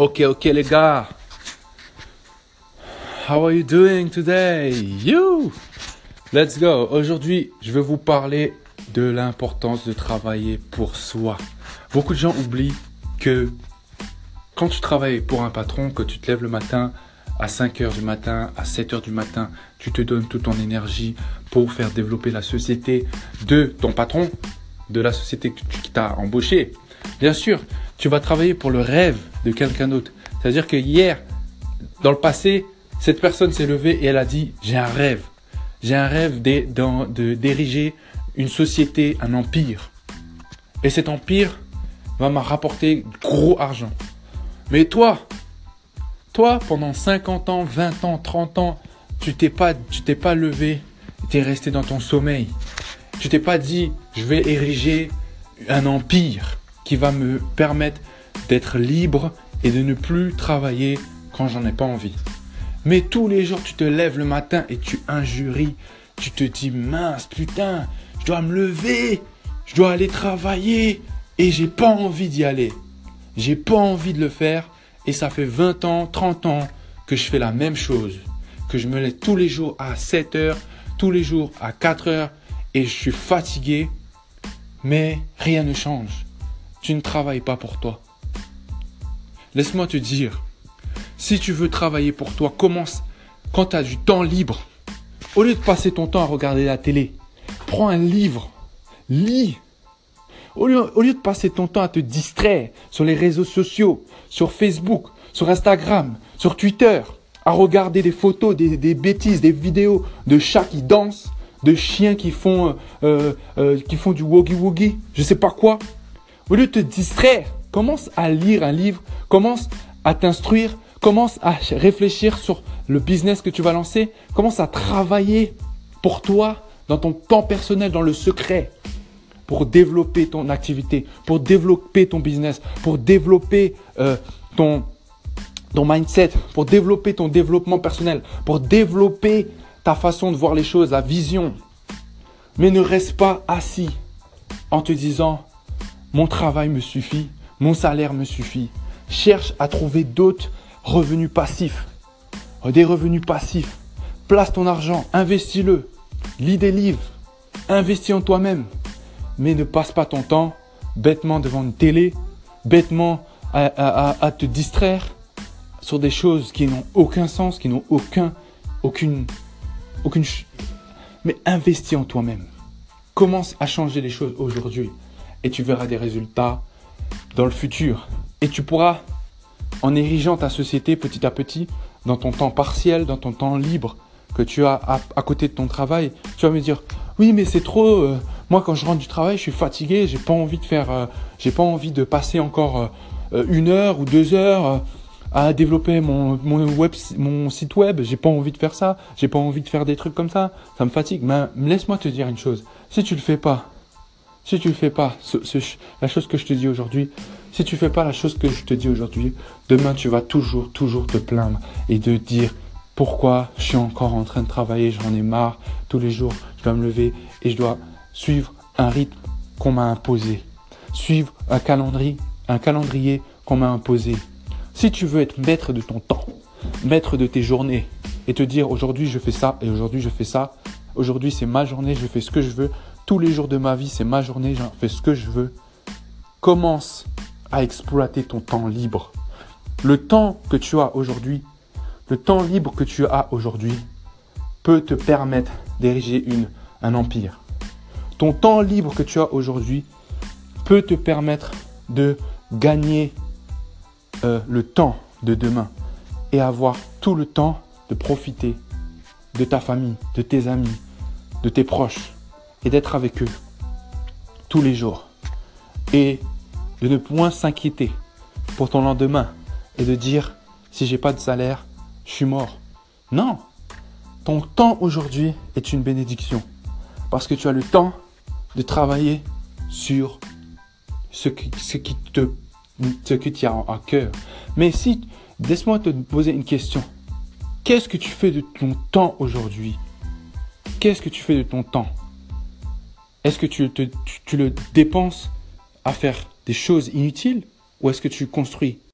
Ok, ok les gars. How are you doing today? You! Let's go. Aujourd'hui, je vais vous parler de l'importance de travailler pour soi. Beaucoup de gens oublient que quand tu travailles pour un patron, que tu te lèves le matin à 5 heures du matin, à 7 heures du matin, tu te donnes toute ton énergie pour faire développer la société de ton patron, de la société qui t'a embauché. Bien sûr, tu vas travailler pour le rêve de quelqu'un d'autre. C'est-à-dire que hier, dans le passé, cette personne s'est levée et elle a dit, j'ai un rêve. J'ai un rêve de d'ériger une société, un empire. Et cet empire va me rapporter gros argent. Mais toi, toi, pendant 50 ans, 20 ans, 30 ans, tu t'es pas, t'es pas levé, tu es resté dans ton sommeil. Tu t'es pas dit, je vais ériger un empire qui va me permettre d'être libre et de ne plus travailler quand j'en ai pas envie. Mais tous les jours, tu te lèves le matin et tu injuries. Tu te dis, mince, putain, je dois me lever, je dois aller travailler et j'ai pas envie d'y aller. J'ai pas envie de le faire et ça fait 20 ans, 30 ans que je fais la même chose. Que je me lève tous les jours à 7 heures, tous les jours à 4 heures et je suis fatigué. Mais rien ne change tu ne travailles pas pour toi. Laisse-moi te dire, si tu veux travailler pour toi, commence quand tu as du temps libre. Au lieu de passer ton temps à regarder la télé, prends un livre, lis. Au lieu, de passer ton temps à te distraire sur les réseaux sociaux, sur Facebook, sur Instagram, sur Twitter, à regarder des photos, des, bêtises, des vidéos de chats qui dansent, de chiens qui font, euh, euh, du woogie woogie, je sais pas quoi. Au lieu de te distraire, commence à lire un livre, commence à t'instruire, commence à réfléchir sur le business que tu vas lancer, commence à travailler pour toi, dans ton temps personnel, dans le secret, pour développer ton activité, pour développer ton business, pour développer euh, ton, ton mindset, pour développer ton développement personnel, pour développer ta façon de voir les choses, la vision. Mais ne reste pas assis en te disant mon travail me suffit, mon salaire me suffit. Cherche à trouver d'autres revenus passifs. Des revenus passifs. Place ton argent, investis-le. Lis des livres. Investis en toi-même. Mais ne passe pas ton temps bêtement devant une télé, bêtement à, te distraire sur des choses qui n'ont aucun sens, qui n'ont aucun, aucune, aucune. Mais investis en toi-même. Commence à changer les choses aujourd'hui et tu verras des résultats dans le futur. Et tu pourras, en érigeant ta société petit à petit, dans ton temps partiel, dans ton temps libre que tu as à, côté de ton travail, tu vas me dire, oui, mais c'est trop. Euh, moi, quand je rentre du travail, je suis fatigué. J'ai pas envie de faire. Euh, j'ai pas envie de passer encore euh, une heure ou deux heures à développer mon, mon, web, mon site web. J'ai pas envie de faire ça. J'ai pas envie de faire des trucs comme ça. Ça me fatigue. Mais laisse-moi te dire une chose. Si tu le fais pas, si tu ne fais pas la chose que je te dis aujourd'hui, si tu fais pas la que je te dis aujourd'hui, demain tu vas toujours, toujours te plaindre et te dire pourquoi je suis encore en train de travailler, j'en ai marre, tous les jours je dois me lever et je dois suivre un rythme qu'on m'a imposé, suivre un calendrier, un calendrier qu'on m'a imposé. Si tu veux être maître de ton temps, maître de tes journées et te dire aujourd'hui je fais ça et aujourd'hui je fais ça, aujourd'hui c'est ma journée, je fais ce que je veux, tous les jours de ma vie, c'est ma journée, j'en fais ce que je veux. Commence à exploiter ton temps libre. Le temps que tu as aujourd'hui, le temps libre que tu as aujourd'hui peut te permettre d'ériger un empire. Ton temps libre que tu as aujourd'hui peut te permettre de gagner euh, le temps de demain et avoir tout le temps de profiter de ta famille, de tes amis, de tes proches et d'être avec eux tous les jours et de ne point s'inquiéter pour ton lendemain et de dire si j'ai pas de salaire, je suis mort. Non, ton temps aujourd'hui est une bénédiction parce que tu as le temps de travailler sur ce qui, te ce qui tient à cœur. Mais si, laisse-moi te poser une question. Qu'est-ce que tu fais de ton temps aujourd'hui? Qu'est-ce que tu fais de ton temps? Est-ce que tu, tu, le dépenses à faire des choses inutiles ou est-ce que tu construis?